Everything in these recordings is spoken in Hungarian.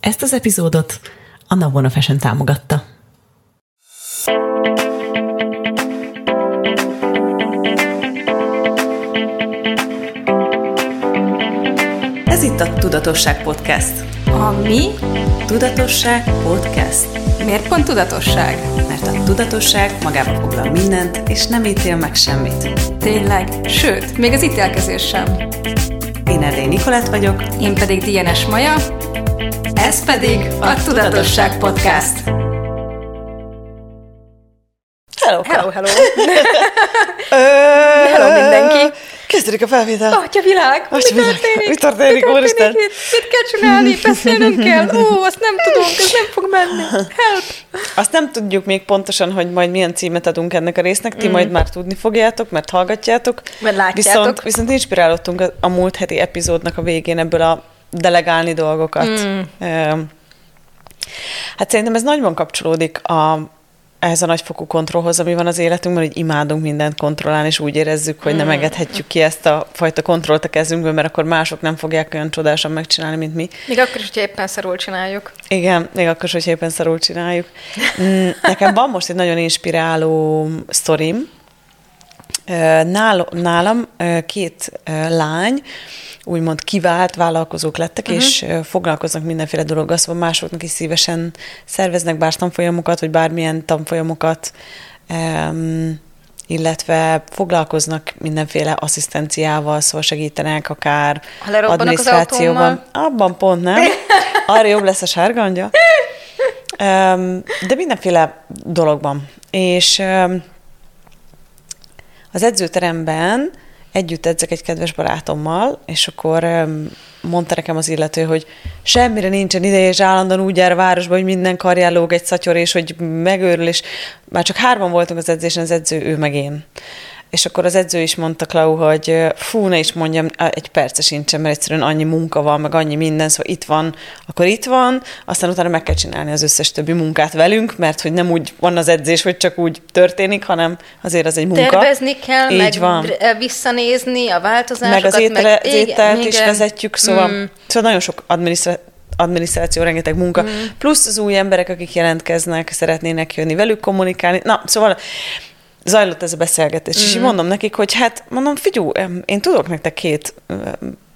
Ezt az epizódot a Navona Fashion támogatta. Ez itt a Tudatosság Podcast. A mi? Tudatosság Podcast. Miért pont tudatosság? Mert a tudatosság magába foglal mindent, és nem ítél meg semmit. Tényleg? Sőt, még az ítélkezés sem. Én Erdély Nikolát vagyok. Én pedig Dienes Maja. Ez pedig a Tudatosság Podcast. Hello! Hello, hello! Hello mindenki. Kezdődik a felvétel. Atya világ! Atya mi világ, történik? mi történik, mi történik? Mit kell csinálni? Beszélnünk kell? Ó, azt nem tudunk, ez nem fog menni. Help! Azt nem tudjuk még pontosan, hogy majd milyen címet adunk ennek a résznek, ti mm. majd már tudni fogjátok, mert hallgatjátok. Mert látjátok. Viszont, viszont inspirálódtunk a, a múlt heti epizódnak a végén ebből a delegálni dolgokat. Mm. Hát szerintem ez nagyban kapcsolódik a, ehhez a nagyfokú kontrollhoz, ami van az életünkben, hogy imádunk mindent kontrollálni, és úgy érezzük, hogy nem engedhetjük ki ezt a fajta kontrollt a kezünkből, mert akkor mások nem fogják olyan csodásan megcsinálni, mint mi. Még akkor is, hogyha éppen szarul csináljuk. Igen, még akkor is, hogy éppen szarul csináljuk. Mm, Nekem van most egy nagyon inspiráló sztorim. Nálam két lány, úgymond kivált vállalkozók lettek, uh-huh. és foglalkoznak mindenféle dologgal, szóval másoknak is szívesen szerveznek bár tanfolyamokat, vagy bármilyen tanfolyamokat, um, illetve foglalkoznak mindenféle asszisztenciával, szóval segítenek akár Ha lerobbanak az adminisztrációban. Abban pont nem. Arra jobb lesz a sárgangya. Um, de mindenféle dologban. És um, az edzőteremben együtt edzek egy kedves barátommal, és akkor mondta nekem az illető, hogy semmire nincsen ideje, és állandóan úgy jár a városba, hogy minden karján egy szatyor, és hogy megőrül, és már csak hárman voltunk az edzésen, az edző, ő meg én. És akkor az edző is mondta, Klau, hogy fú, ne is mondjam, egy perce sincsen, mert egyszerűen annyi munka van, meg annyi minden, szóval itt van, akkor itt van, aztán utána meg kell csinálni az összes többi munkát velünk, mert hogy nem úgy van az edzés, hogy csak úgy történik, hanem azért az egy munka. Tervezni kell, Így meg van. r- visszanézni a változásokat. Meg az, étele, az igen, ételt is igen. vezetjük, szóval, mm. szóval nagyon sok adminisztráció adminisztráció, rengeteg munka, mm. plusz az új emberek, akik jelentkeznek, szeretnének jönni velük kommunikálni. Na, szóval zajlott ez a beszélgetés, mm. és így mondom nekik, hogy hát, mondom, figyú, én tudok nektek két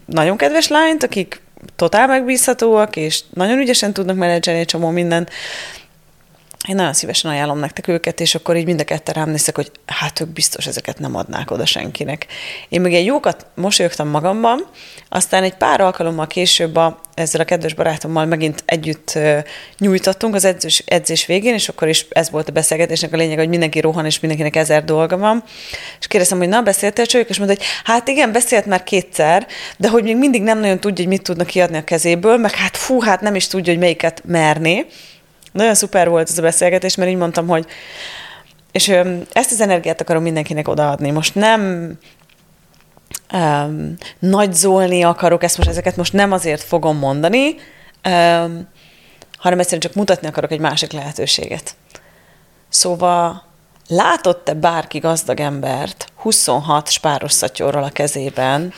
nagyon kedves lányt, akik totál megbízhatóak, és nagyon ügyesen tudnak menedzselni egy csomó mindent, én nagyon szívesen ajánlom nektek őket, és akkor így mind a ketten rám néztek, hogy hát ők biztos ezeket nem adnák oda senkinek. Én még egy jókat mosolyogtam magamban, aztán egy pár alkalommal később a, ezzel a kedves barátommal megint együtt nyújtottunk az edzés, edzés végén, és akkor is ez volt a beszélgetésnek a lényeg, hogy mindenki rohan, és mindenkinek ezer dolga van. És kérdeztem, hogy na, beszéltél csőjük? És mondta, hogy hát igen, beszélt már kétszer, de hogy még mindig nem nagyon tudja, hogy mit tudnak kiadni a kezéből, meg hát fú, hát nem is tudja, hogy melyiket merné. Nagyon szuper volt ez a beszélgetés, mert így mondtam, hogy és ezt az energiát akarom mindenkinek odaadni. Most nem um, nagy akarok, ezt most, ezeket most nem azért fogom mondani, um, hanem egyszerűen csak mutatni akarok egy másik lehetőséget. Szóval látott-e bárki gazdag embert 26 spáros szatyorral a kezében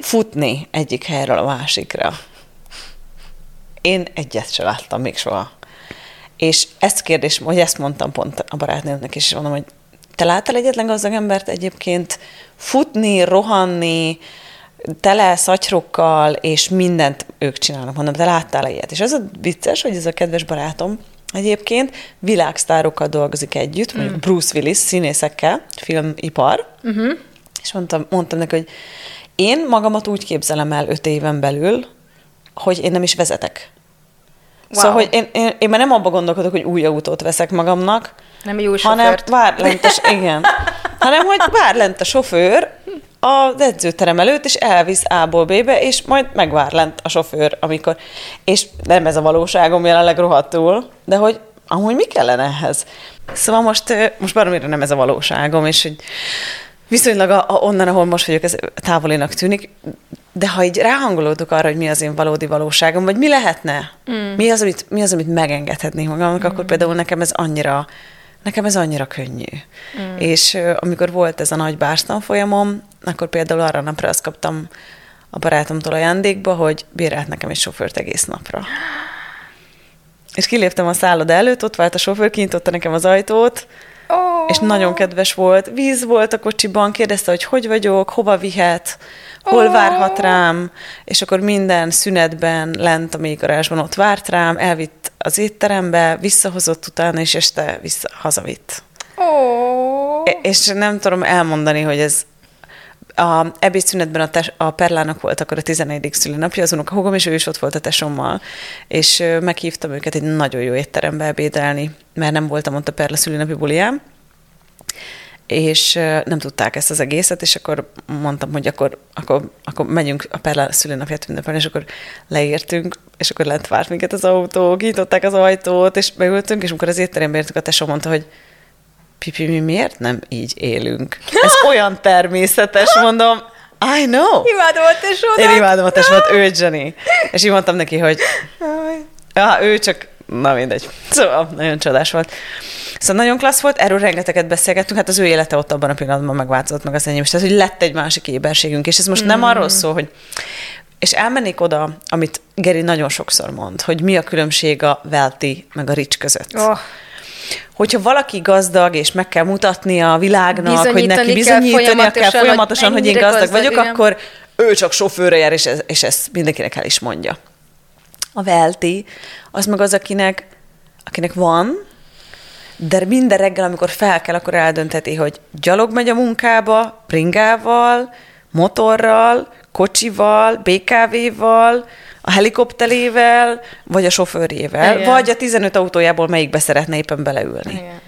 futni egyik helyről a másikra? Én egyet se láttam még soha. És ezt kérdés, hogy ezt mondtam pont a barátnőmnek is, és mondom, hogy te láttál egyetlen gazdag embert egyébként futni, rohanni, tele szatyrokkal, és mindent ők csinálnak. Mondom, te láttál ilyet? És az a vicces, hogy ez a kedves barátom egyébként világsztárokkal dolgozik együtt, mondjuk Bruce Willis színészekkel, filmipar, uh-huh. és mondtam, mondtam neki, hogy én magamat úgy képzelem el öt éven belül, hogy én nem is vezetek. Wow. Szóval, hogy én, én, én már nem abba gondolkodok, hogy új autót veszek magamnak, Nem új hanem sofőrt. vár lent a, igen, hanem hogy vár lent a sofőr az edzőterem előtt, és elvisz A-ból B-be, és majd megvár lent a sofőr, amikor, és nem ez a valóságom jelenleg rohadtul, de hogy amúgy mi kellene ehhez? Szóval most, most baromira nem ez a valóságom, és hogy viszonylag a, a, onnan, ahol most vagyok, ez távolinak tűnik, de ha így ráhangolódok arra, hogy mi az én valódi valóságom, vagy mi lehetne, mm. mi, az, amit, mi az, amit megengedhetnék magamnak, mm. akkor például nekem ez annyira, nekem ez annyira könnyű. Mm. És amikor volt ez a nagy bárstan folyamom, akkor például arra a napra azt kaptam a barátomtól ajándékba, hogy bérelt nekem egy sofőrt egész napra. És kiléptem a szálloda előtt, ott vált a sofőr, kinyitotta nekem az ajtót, Oh. és nagyon kedves volt. Víz volt a kocsiban, kérdezte, hogy hogy vagyok, hova vihet, hol Ó. várhat rám, és akkor minden szünetben lent a mély garázsban ott várt rám, elvitt az étterembe, visszahozott utána, és este vissza, hazavitt. Oh. És nem tudom elmondani, hogy ez a ebédszünetben a, tes, a Perlának volt akkor a 14. szülinapja, az unokahúgom, és ő is ott volt a tesommal, és meghívtam őket egy nagyon jó étterembe ebédelni, mert nem voltam ott a Perla szülinapi bulián, és nem tudták ezt az egészet, és akkor mondtam, hogy akkor, akkor, akkor megyünk a Perla szülinapját ünnepelni, és akkor leértünk, és akkor lent várt minket az autó, kinyitották az ajtót, és beültünk, és amikor az étterembe értük, a tesó mondta, hogy Pipi, mi miért nem így élünk? Ez olyan természetes, mondom, I know. Imádom a tesódat. Én imádom a tesómat, ő zseni. És így mondtam neki, hogy ja, ő csak, na mindegy. Szóval nagyon csodás volt. Szóval nagyon klassz volt, erről rengeteget beszélgettünk, hát az ő élete ott abban a pillanatban megváltozott meg az enyém is, tehát hogy lett egy másik éberségünk, és ez most mm. nem arról szól, hogy és elmennék oda, amit Geri nagyon sokszor mond, hogy mi a különbség a wealthy meg a rich között Oh. Hogyha valaki gazdag, és meg kell mutatnia a világnak, hogy Bizonyítani neki kell bizonyítania kell folyamatosan, folyamatosan, hogy hogy én gazdag gazdag, vagyok, igen. akkor ő csak sofőrre jár, és, ez, és ezt mindenkinek el is mondja. A velti, az meg az, akinek, akinek van, de minden reggel, amikor fel kell, akkor eldöntheti, hogy gyalog megy a munkába, bringával, motorral, kocsival, BKV-val, a helikopterével, vagy a sofőrjével, Igen. vagy a 15 autójából melyikbe szeretne éppen beleülni. Igen.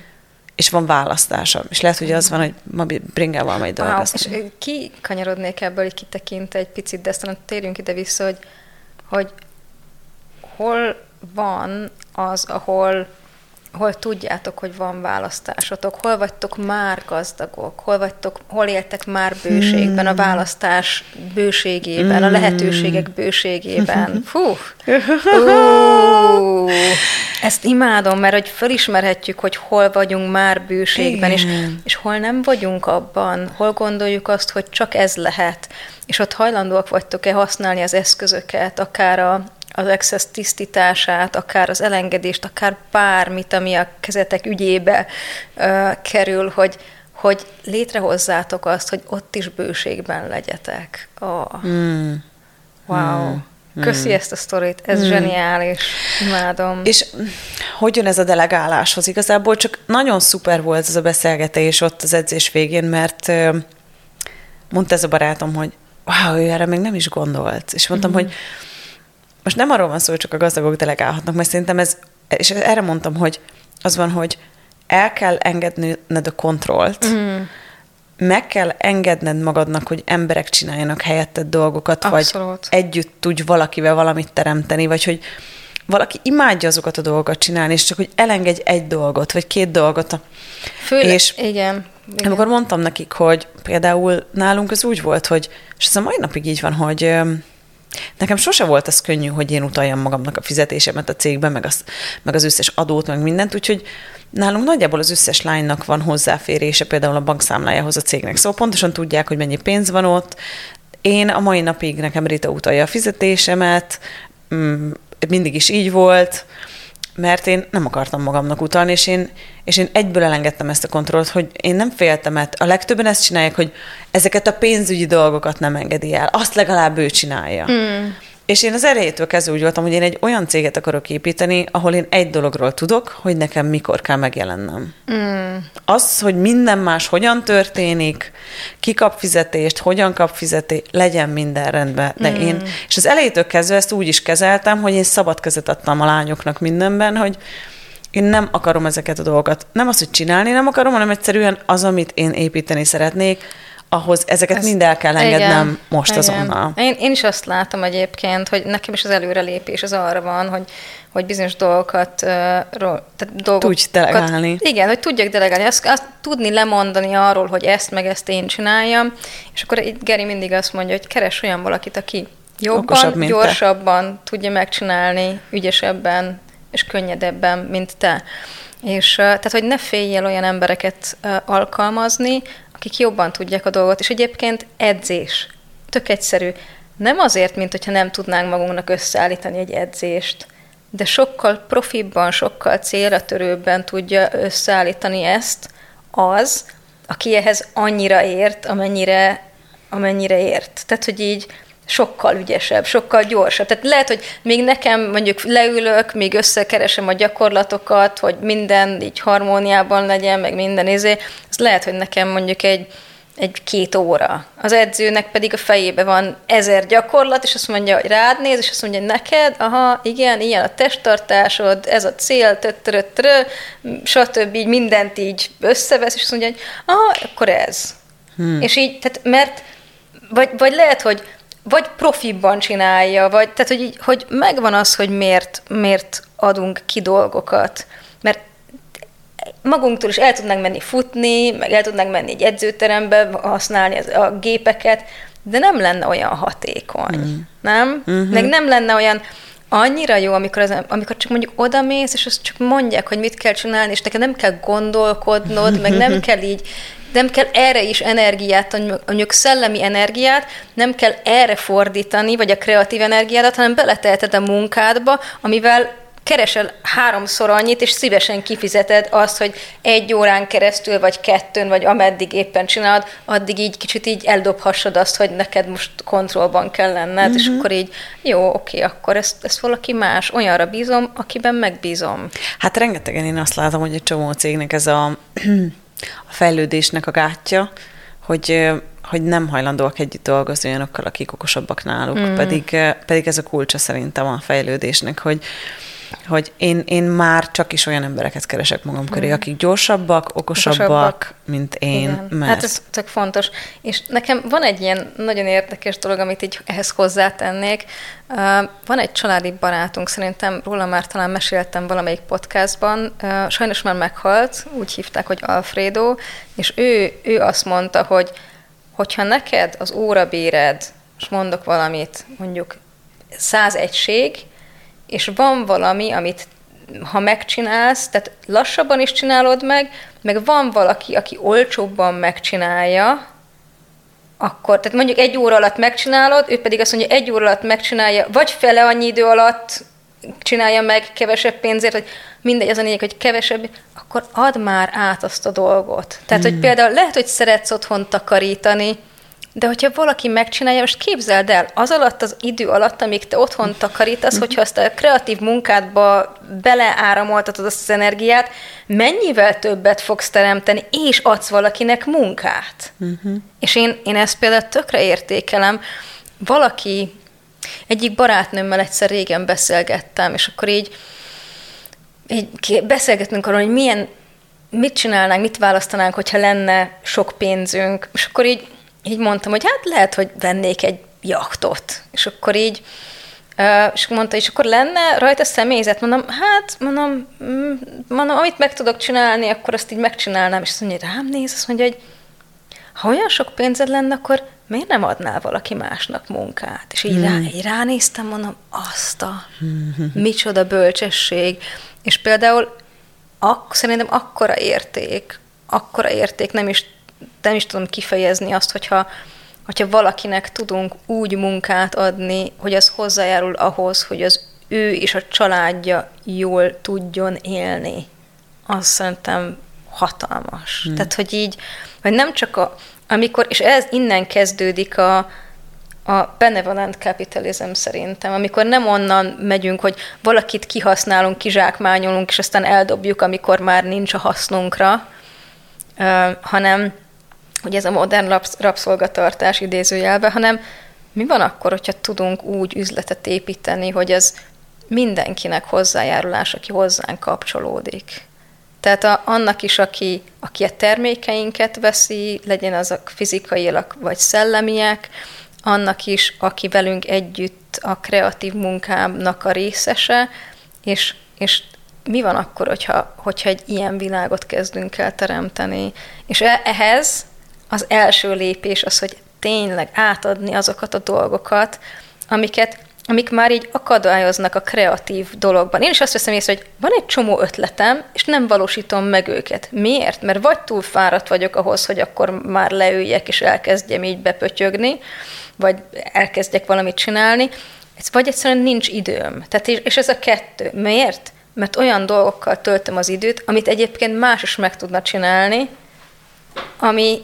És van választása. És lehet, hogy az van, hogy ma bringával Wow. dolgozni. És ö, ki kanyarodnék ebből, hogy kitekint egy picit, de aztán térjünk ide-vissza, hogy, hogy hol van az, ahol hol tudjátok, hogy van választásotok, hol vagytok már gazdagok, hol vagytok, hol éltek már bőségben, a választás bőségében, a lehetőségek bőségében. Fú! Ú, ezt imádom, mert hogy fölismerhetjük, hogy hol vagyunk már bőségben, és, és hol nem vagyunk abban, hol gondoljuk azt, hogy csak ez lehet, és ott hajlandóak vagytok-e használni az eszközöket, akár a, az excess tisztítását, akár az elengedést, akár bármit, ami a kezetek ügyébe ö, kerül, hogy, hogy létrehozzátok azt, hogy ott is bőségben legyetek. Oh. Mm. Wow. Köszi ezt a sztorit, ez zseniális. Imádom. És hogy jön ez a delegáláshoz? Igazából csak nagyon szuper volt ez a beszélgetés ott az edzés végén, mert mondta ez a barátom, hogy wow, ő erre még nem is gondolt. És mondtam, Mhm. hogy most nem arról van szó, hogy csak a gazdagok delegálhatnak, mert szerintem ez, és erre mondtam, hogy az van, hogy el kell engedned a kontrollt, Mhm. meg kell engedned magadnak, hogy emberek csináljanak helyetted dolgokat, Abszolút. vagy együtt tudj valakivel valamit teremteni, vagy hogy valaki imádja azokat a dolgokat csinálni, és csak hogy elengedj egy dolgot, vagy két dolgot. Főleg, és igen. igen. amikor mondtam nekik, hogy például nálunk az úgy volt, hogy, és ez a mai napig így van, hogy nekem sose volt az könnyű, hogy én utaljam magamnak a fizetésemet a cégben, meg az, meg az összes adót, meg mindent, úgyhogy nálunk nagyjából az összes lánynak van hozzáférése például a bankszámlájához a cégnek, szóval pontosan tudják, hogy mennyi pénz van ott. Én a mai napig nekem Rita utalja a fizetésemet, mm, mindig is így volt, mert én nem akartam magamnak utalni, és én, és én egyből elengedtem ezt a kontrollt, hogy én nem féltem, mert a legtöbben ezt csinálják, hogy ezeket a pénzügyi dolgokat nem engedi el. Azt legalább ő csinálja. Mm. És én az elejétől kezdve úgy voltam, hogy én egy olyan céget akarok építeni, ahol én egy dologról tudok, hogy nekem mikor kell megjelennem. Mm. Az, hogy minden más hogyan történik, ki kap fizetést, hogyan kap fizetést, legyen minden rendben. De mm. én, és az elejétől kezdve ezt úgy is kezeltem, hogy én szabad kezet adtam a lányoknak mindenben, hogy én nem akarom ezeket a dolgokat. Nem azt, hogy csinálni nem akarom, hanem egyszerűen az, amit én építeni szeretnék, ahhoz ezeket Ez- mind el kell engednem igen, most igen. azonnal. Én, én is azt látom egyébként, hogy nekem is az előrelépés az arra van, hogy, hogy bizonyos dolgokat, uh, tehát dolgokat... Tudj delegálni. Igen, hogy tudjak delegálni, azt, azt tudni lemondani arról, hogy ezt meg ezt én csináljam, és akkor itt Geri mindig azt mondja, hogy keres olyan valakit, aki Okosabb, jobban, mint te. gyorsabban tudja megcsinálni, ügyesebben és könnyedebben, mint te. És tehát, hogy ne féljél olyan embereket alkalmazni, akik jobban tudják a dolgot. És egyébként edzés. Tök egyszerű. nem azért, mint hogyha nem tudnánk magunknak összeállítani egy edzést, de sokkal profibban, sokkal célra törőbben tudja összeállítani ezt az, aki ehhez annyira ért, amennyire, amennyire ért. Tehát, hogy így sokkal ügyesebb, sokkal gyorsabb. Tehát lehet, hogy még nekem mondjuk leülök, még összekeresem a gyakorlatokat, hogy minden így harmóniában legyen, meg minden izé, az lehet, hogy nekem mondjuk egy egy-két óra. Az edzőnek pedig a fejébe van ezer gyakorlat, és azt mondja, hogy rád néz, és azt mondja, hogy neked, aha, igen, ilyen a testtartásod, ez a cél, tötörötörö, stb. így mindent így összevesz, és azt mondja, hogy aha, akkor ez. Hmm. És így, tehát mert, vagy, vagy lehet, hogy vagy profibban csinálja, vagy tehát, hogy, így, hogy megvan az, hogy miért, miért adunk ki dolgokat. Mert magunktól is el tudnánk menni futni, meg el tudnánk menni egy edzőterembe, használni az, a gépeket, de nem lenne olyan hatékony, mm. nem? Mm-hmm. Meg nem lenne olyan annyira jó, amikor, az, amikor csak mondjuk odamész, és azt csak mondják, hogy mit kell csinálni, és neked nem kell gondolkodnod, meg nem kell így, nem kell erre is energiát, mondjuk szellemi energiát, nem kell erre fordítani, vagy a kreatív energiádat, hanem beleteheted a munkádba, amivel keresel háromszor annyit, és szívesen kifizeted azt, hogy egy órán keresztül, vagy kettőn, vagy ameddig éppen csinálod, addig így kicsit így eldobhassad azt, hogy neked most kontrollban kell lenned, mm-hmm. és mhm. akkor így, jó, oké, akkor ezt, ezt valaki más, olyanra bízom, akiben megbízom. Hát rengetegen én azt látom, hogy egy csomó cégnek ez a, a fejlődésnek a gátja, hogy hogy nem hajlandóak együtt dolgozni olyanokkal, akik okosabbak náluk, mm. pedig, pedig ez a kulcsa szerintem a fejlődésnek, hogy, hogy én, én már csak is olyan embereket keresek magam köré, hmm. akik gyorsabbak, okosabbak, okosabbak. mint én. Igen. Mert... Hát ez tök fontos. És nekem van egy ilyen nagyon érdekes dolog, amit így ehhez hozzátennék. Van egy családi barátunk, szerintem róla már talán meséltem valamelyik podcastban, sajnos már meghalt, úgy hívták, hogy Alfredo, és ő, ő azt mondta, hogy hogyha neked az órabéred, és mondok valamit, mondjuk száz egység, és van valami, amit ha megcsinálsz, tehát lassabban is csinálod meg, meg van valaki, aki olcsóbban megcsinálja, akkor, tehát mondjuk egy óra alatt megcsinálod, ő pedig azt mondja, egy óra alatt megcsinálja, vagy fele annyi idő alatt csinálja meg kevesebb pénzért, hogy mindegy, az a lényeg, hogy kevesebb, akkor add már át azt a dolgot. Tehát, hmm. hogy például lehet, hogy szeretsz otthon takarítani, de hogyha valaki megcsinálja, most képzeld el, az alatt az idő alatt, amíg te otthon takarítasz, hogyha azt a kreatív munkádba beleáramoltatod azt az energiát, mennyivel többet fogsz teremteni, és adsz valakinek munkát. Uh-huh. És én, én ezt például tökre értékelem. Valaki, egyik barátnőmmel egyszer régen beszélgettem, és akkor így, így beszélgetünk arról, hogy milyen, mit csinálnánk, mit választanánk, hogyha lenne sok pénzünk, és akkor így így mondtam, hogy hát lehet, hogy vennék egy jachtot. És akkor így, és mondta, és akkor lenne rajta személyzet? Mondom, hát, mondom, mm, mondom, amit meg tudok csinálni, akkor azt így megcsinálnám. És azt mondja, hogy rám néz, azt mondja, hogy ha olyan sok pénzed lenne, akkor miért nem adnál valaki másnak munkát? És így, hmm. rá, így ránéztem, mondom, azt a micsoda bölcsesség. És például ak, szerintem akkora érték, akkora érték nem is nem is tudom kifejezni azt, hogyha, hogyha valakinek tudunk úgy munkát adni, hogy az hozzájárul ahhoz, hogy az ő és a családja jól tudjon élni. Az szerintem hatalmas. Hmm. Tehát, hogy így, hogy nem csak a, amikor, és ez innen kezdődik a, a benevolent capitalism szerintem, amikor nem onnan megyünk, hogy valakit kihasználunk, kizsákmányolunk, és aztán eldobjuk, amikor már nincs a hasznunkra, hanem hogy ez a modern rabszolgatartás idézőjelben, hanem mi van akkor, hogyha tudunk úgy üzletet építeni, hogy az mindenkinek hozzájárulás, aki hozzánk kapcsolódik. Tehát a, annak is, aki, aki a termékeinket veszi, legyen azok fizikaiak vagy szellemiek, annak is, aki velünk együtt a kreatív munkámnak a részese, és, és mi van akkor, hogyha, hogyha egy ilyen világot kezdünk el teremteni. És e, ehhez az első lépés az, hogy tényleg átadni azokat a dolgokat, amiket amik már így akadályoznak a kreatív dologban. Én is azt veszem észre, hogy van egy csomó ötletem, és nem valósítom meg őket. Miért? Mert vagy túl fáradt vagyok ahhoz, hogy akkor már leüljek, és elkezdjem így bepötyögni, vagy elkezdjek valamit csinálni, ez vagy egyszerűen nincs időm. Tehát, és ez a kettő. Miért? Mert olyan dolgokkal töltöm az időt, amit egyébként más is meg tudna csinálni, ami,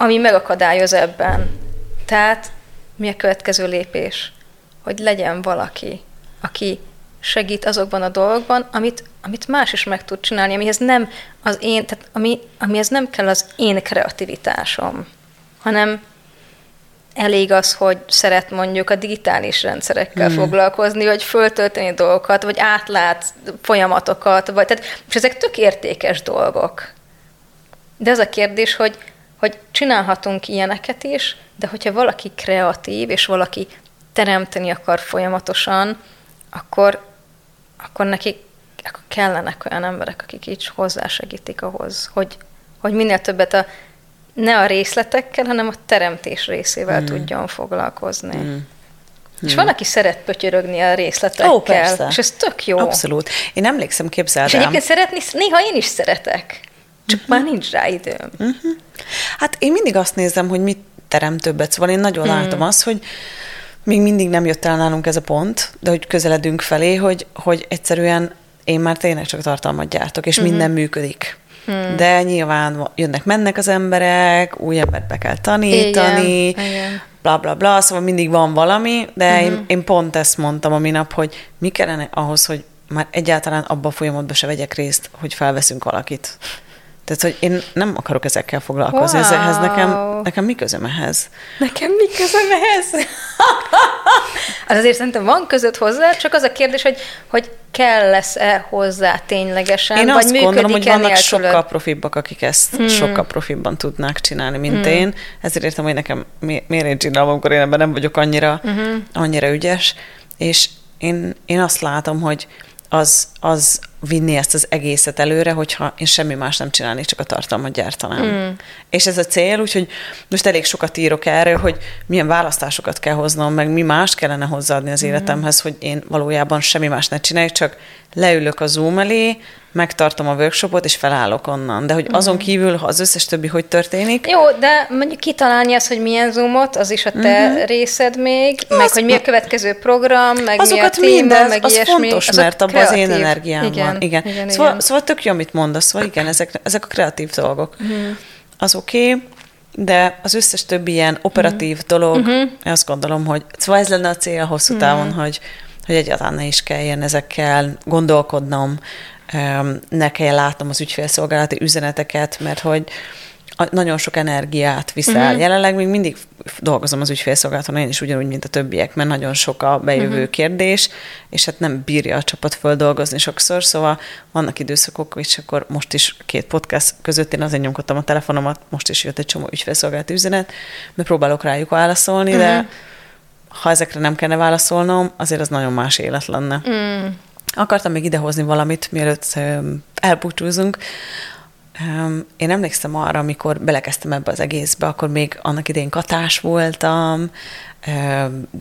ami megakadályoz ebben. Tehát mi a következő lépés? Hogy legyen valaki, aki segít azokban a dolgokban, amit, amit más is meg tud csinálni, amihez nem az én, tehát ami, amihez nem kell az én kreativitásom, hanem elég az, hogy szeret mondjuk a digitális rendszerekkel hmm. foglalkozni, vagy föltölteni dolgokat, vagy átlát folyamatokat, vagy, tehát, és ezek tök értékes dolgok. De ez a kérdés, hogy, hogy csinálhatunk ilyeneket is, de hogyha valaki kreatív, és valaki teremteni akar folyamatosan, akkor, akkor neki akkor kellenek olyan emberek, akik így hozzásegítik ahhoz, hogy, hogy minél többet a, ne a részletekkel, hanem a teremtés részével mm. tudjon foglalkozni. Mm. És van, aki szeret pötyörögni a részletekkel, Ó, persze. és ez tök jó. Abszolút. Én emlékszem, képzeld És egyébként szeretni, néha én is szeretek, csak uh-huh. már nincs rá időm. Uh-huh. Hát én mindig azt nézem, hogy mit terem többet. Szóval én nagyon hmm. látom azt, hogy még mindig nem jött el nálunk ez a pont, de hogy közeledünk felé, hogy, hogy egyszerűen én már tényleg csak tartalmat gyártok, és uh-huh. minden működik. Hmm. De nyilván jönnek-mennek az emberek, új embert be kell tanítani, igen, igen. bla bla bla, szóval mindig van valami, de uh-huh. én, én pont ezt mondtam a minap, hogy mi kellene ahhoz, hogy már egyáltalán abba a folyamatban se vegyek részt, hogy felveszünk valakit. Tehát, hogy én nem akarok ezekkel foglalkozni, wow. ezekhez nekem, nekem mi közöm ehhez? Nekem mi közöm ehhez? az azért szerintem van között hozzá, csak az a kérdés, hogy, hogy kell lesz-e hozzá ténylegesen, én vagy azt gondolom, hogy vannak nélkülöd? sokkal profibbak, akik ezt hmm. sokkal profibban tudnák csinálni, mint hmm. én. Ezért értem, hogy nekem mi, miért én csinálom, amikor én ebben nem vagyok annyira, hmm. annyira ügyes. És én, én azt látom, hogy az, az vinni ezt az egészet előre, hogyha én semmi más nem csinálnék, csak a tartalmat gyártanám. Mm. És ez a cél, úgyhogy most elég sokat írok erről, hogy milyen választásokat kell hoznom, meg mi más kellene hozzáadni az mm. életemhez, hogy én valójában semmi más ne csináljak, csak leülök a Zoom elé, megtartom a workshopot, és felállok onnan. De hogy mhm. azon kívül, ha az összes többi hogy történik... Jó, de mondjuk kitalálni azt, hogy milyen Zoomot, az is a te uh-huh. részed még, az, meg hogy mi a következő program, meg azokat mi a téma, mindez, meg az ilyesmi. fontos, mert abban az én energiám igen, van. Igen. igen, szóval, igen. szóval tök jó, amit mondasz. Szóval igen, ezek, ezek a kreatív dolgok. Uh-huh. Az oké, okay, de az összes többi ilyen operatív uh-huh. dolog, uh-huh. azt gondolom, hogy szóval ez lenne a cél hosszú távon, uh-huh. hogy hogy egyáltalán ne is kelljen ezekkel gondolkodnom, ne kelljen látnom az ügyfélszolgálati üzeneteket, mert hogy nagyon sok energiát viszel. Uh-huh. Jelenleg még mindig dolgozom az ügyfélszolgálaton, én is ugyanúgy, mint a többiek, mert nagyon sok a bejövő uh-huh. kérdés, és hát nem bírja a csapat földolgozni sokszor, szóval vannak időszakok, és akkor most is két podcast között én azért nyomkodtam a telefonomat, most is jött egy csomó ügyfélszolgálati üzenet, mert próbálok rájuk válaszolni, uh-huh. de ha ezekre nem kellene válaszolnom, azért az nagyon más élet lenne. Mm. Akartam még idehozni valamit, mielőtt elbúcsúzunk. Én emlékszem arra, amikor belekezdtem ebbe az egészbe, akkor még annak idején katás voltam,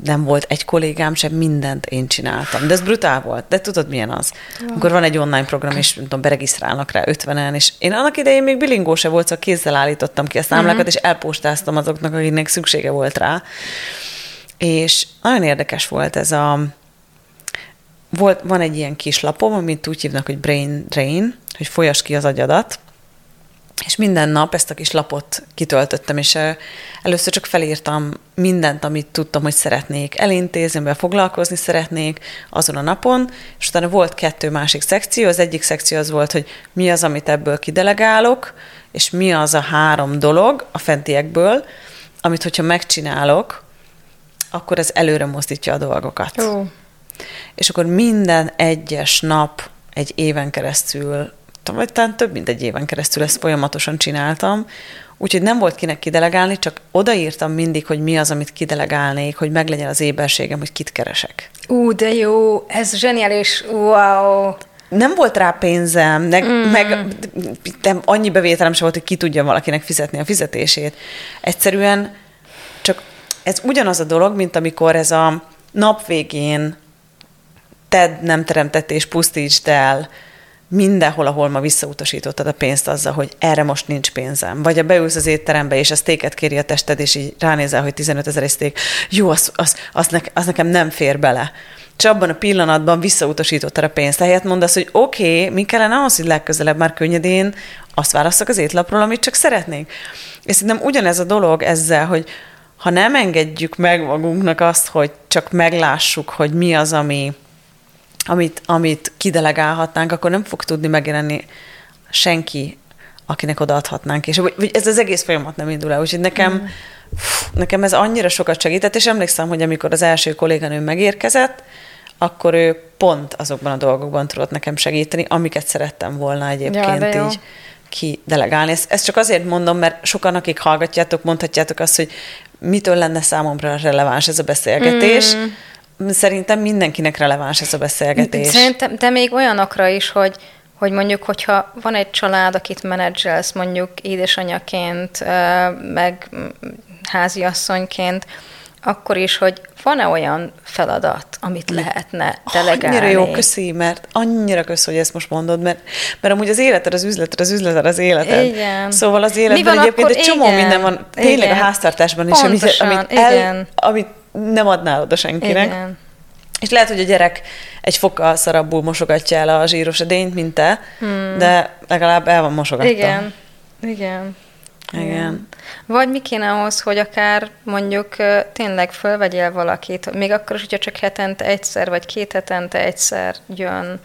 nem volt egy kollégám sem, mindent én csináltam. De ez brutál volt. De tudod, milyen az? Wow. Amikor van egy online program, és nem tudom, beregisztrálnak rá 50-en, és én annak idején még bilingó se volt, szóval kézzel állítottam ki a számlákat, uh-huh. és elpostáztam azoknak, akiknek szüksége volt rá. És nagyon érdekes volt ez a... Volt, van egy ilyen kis lapom, amit úgy hívnak, hogy brain drain, hogy folyas ki az agyadat, és minden nap ezt a kis lapot kitöltöttem, és először csak felírtam mindent, amit tudtam, hogy szeretnék elintézni, amivel foglalkozni szeretnék azon a napon, és utána volt kettő másik szekció. Az egyik szekció az volt, hogy mi az, amit ebből kidelegálok, és mi az a három dolog a fentiekből, amit hogyha megcsinálok, akkor ez előre mozdítja a dolgokat. Jó. És akkor minden egyes nap egy éven keresztül, vagy talán több mint egy éven keresztül ezt folyamatosan csináltam, úgyhogy nem volt kinek kidelegálni, csak odaírtam mindig, hogy mi az, amit kidelegálnék, hogy meglegyen az éberségem, hogy kit keresek. Ú, de jó, ez zseniális, wow! nem volt rá pénzem, meg, mm. meg de annyi bevételem sem volt, hogy ki tudja valakinek fizetni a fizetését. Egyszerűen csak ez ugyanaz a dolog, mint amikor ez a nap végén tedd, nem teremtett és pusztítsd el mindenhol, ahol ma visszautasítottad a pénzt azzal, hogy erre most nincs pénzem. Vagy a beülsz az étterembe, és a sztéket kéri a tested, és így ránézel, hogy 15 ezer szték, jó, az, az, az, ne, az nekem nem fér bele. És abban a pillanatban visszautasítottad a pénzt. Ehelyett mondasz, hogy oké, okay, mi kellene ahhoz, hogy legközelebb már könnyedén azt választok az étlapról, amit csak szeretnék. És szerintem ugyanez a dolog ezzel, hogy ha nem engedjük meg magunknak azt, hogy csak meglássuk, hogy mi az, ami, amit, amit kidelegálhatnánk, akkor nem fog tudni megjelenni senki, akinek odaadhatnánk. És vagy ez az egész folyamat nem indul el. Úgyhogy nekem, mm. pff, nekem ez annyira sokat segített, és emlékszem, hogy amikor az első kolléganő megérkezett, akkor ő pont azokban a dolgokban tudott nekem segíteni, amiket szerettem volna egyébként ja, így kidelegálni. Ezt, ezt csak azért mondom, mert sokan, akik hallgatjátok, mondhatjátok azt, hogy mitől lenne számomra releváns ez a beszélgetés. Mm Szerintem mindenkinek releváns ez a beszélgetés. Szerintem, de még olyanokra is, hogy, hogy mondjuk, hogyha van egy család, akit menedzselsz, mondjuk édesanyaként, meg háziasszonyként, akkor is, hogy van-e olyan feladat, amit lehetne delegálni? Annyira jó, köszi, mert annyira köszi, hogy ezt most mondod, mert, mert amúgy az életed az üzleted, az üzleted az életed. Igen. Szóval az életben egyébként egy csomó igen. minden van, tényleg igen. a háztartásban is, Pontosan, amit, amit, el, amit nem adnál oda senkinek. Igen. És lehet, hogy a gyerek egy fokkal szarabbul mosogatja el a zsíros edényt, mint te, hmm. de legalább el van mosogatva. Igen, igen. Igen. Vagy mi kéne ahhoz, hogy akár mondjuk tényleg fölvegyél valakit, még akkor is, hogyha csak hetente egyszer, vagy két hetente egyszer jön,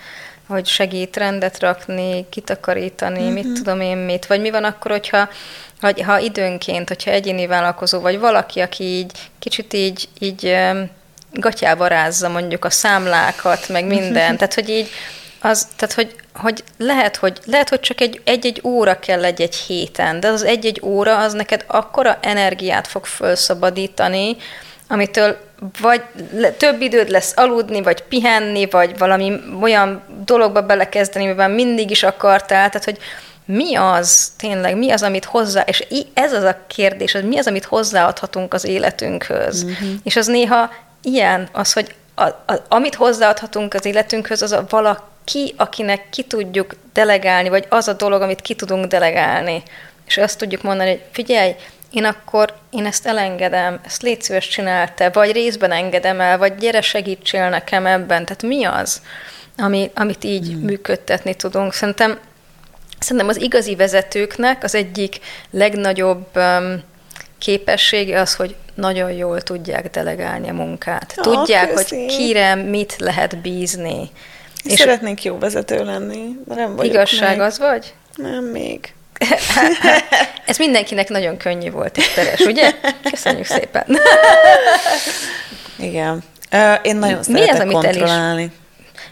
hogy segít rendet rakni, kitakarítani, mm-hmm. mit tudom én mit. Vagy mi van akkor, hogyha hogy ha időnként, hogyha egyéni vállalkozó, vagy valaki, aki így kicsit így, így gatyába rázza mondjuk a számlákat, meg minden, tehát hogy így az, tehát hogy, hogy lehet, hogy lehet, hogy csak egy, egy-egy óra kell egy-egy héten, de az egy-egy óra az neked akkora energiát fog felszabadítani, amitől vagy több időd lesz aludni, vagy pihenni, vagy valami olyan dologba belekezdeni, mivel mindig is akartál, tehát hogy mi az tényleg, mi az, amit hozzá, és ez az a kérdés, hogy mi az, amit hozzáadhatunk az életünkhöz. Uh-huh. És az néha ilyen, az, hogy a, a, amit hozzáadhatunk az életünkhöz, az a valaki, akinek ki tudjuk delegálni, vagy az a dolog, amit ki tudunk delegálni. És azt tudjuk mondani, hogy figyelj, én akkor én ezt elengedem, ezt légy szíves csinál te, vagy részben engedem el, vagy gyere segítsél nekem ebben. Tehát mi az, ami, amit így hmm. működtetni tudunk? Szerintem Szerintem az igazi vezetőknek az egyik legnagyobb képessége az, hogy nagyon jól tudják delegálni a munkát. Oh, tudják, köszi. hogy kire mit lehet bízni. És Szeretnénk jó vezető lenni, de nem vagyok Igazság még. az vagy? Nem még. Ez mindenkinek nagyon könnyű volt és teres, ugye? Köszönjük szépen. Igen. Én nagyon mi szeretek az, amit kontrollálni. Elis...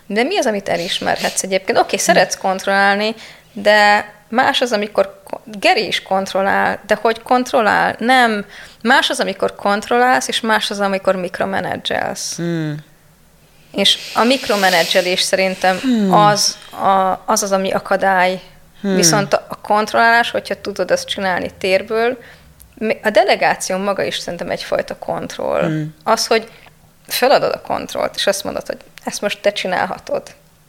De mi az, amit elismerhetsz egyébként? Oké, okay, szeretsz kontrollálni, de más az, amikor Geri is kontrollál, de hogy kontrollál? Nem. Más az, amikor kontrollálsz, és más az, amikor mikromenedzselsz. Hmm. És a mikromenedzselés szerintem hmm. az, a, az az, ami akadály. Hmm. Viszont a kontrollálás, hogyha tudod azt csinálni térből, a delegáció maga is szerintem egyfajta kontroll. Hmm. Az, hogy feladod a kontrollt, és azt mondod, hogy ezt most te csinálhatod.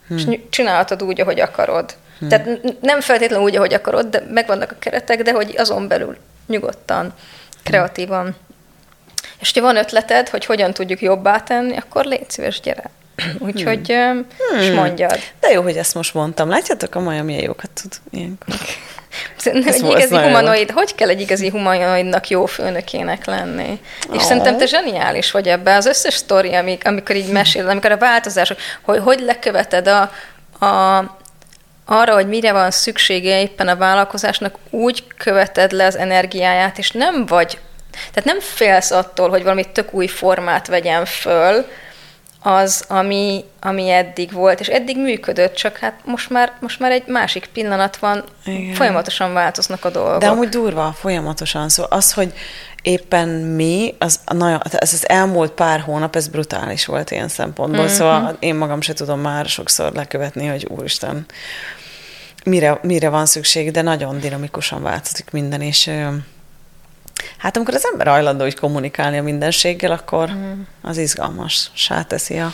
Hmm. És csinálhatod úgy, ahogy akarod. Hmm. Tehát nem feltétlenül úgy, ahogy akarod, de megvannak a keretek, de hogy azon belül nyugodtan, kreatívan. Hmm. És ha van ötleted, hogy hogyan tudjuk jobbá tenni, akkor légy szíves, gyere. Úgyhogy hmm. hmm. mondjad. De jó, hogy ezt most mondtam. Látjátok, a maja milyen jókat tud ilyenkor. Szerintem egy igazi humanoid, jó. hogy kell egy igazi humanoidnak jó főnökének lenni? Oh. És szerintem te zseniális vagy ebben. Az összes sztori, amikor így mesél, amikor a változások, hogy hogy leköveted a, a arra, hogy mire van szüksége éppen a vállalkozásnak, úgy követed le az energiáját, és nem vagy, tehát nem félsz attól, hogy valami tök új formát vegyen föl, az, ami, ami eddig volt, és eddig működött, csak hát most már, most már egy másik pillanat van, Igen. folyamatosan változnak a dolgok. De amúgy durva, folyamatosan. Szóval az, hogy éppen mi, az, nagyon, ez az elmúlt pár hónap, ez brutális volt ilyen szempontból, mm-hmm. szóval én magam se tudom már sokszor lekövetni, hogy úristen, mire, mire van szükség, de nagyon dinamikusan változik minden, és Hát amikor az ember hajlandó így kommunikálni a mindenséggel, akkor mm. az izgalmas, sáteszi a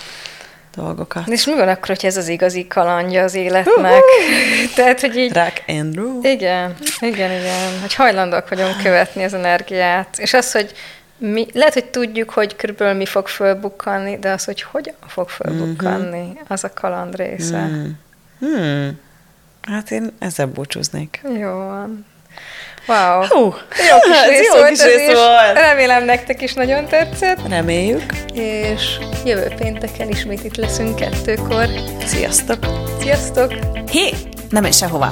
dolgokat. És mi van akkor, hogy ez az igazi kalandja az életnek? Uh-huh. Tehát, hogy így... Rock and roll. Igen, igen, igen. Hogy hajlandóak vagyunk követni az energiát. És az, hogy mi, lehet, hogy tudjuk, hogy körülbelül mi fog fölbukkanni, de az, hogy hogyan fog fölbukkanni, mm-hmm. az a kaland része. Mm. Hmm. Hát én ezzel búcsúznék. Jó van. Wow. Hú, jó kis rész jó volt kis rész volt. Remélem nektek is nagyon tetszett. Reméljük. És jövő pénteken ismét itt leszünk kettőkor. Sziasztok! Sziasztok! Hé! Nem menj sehová!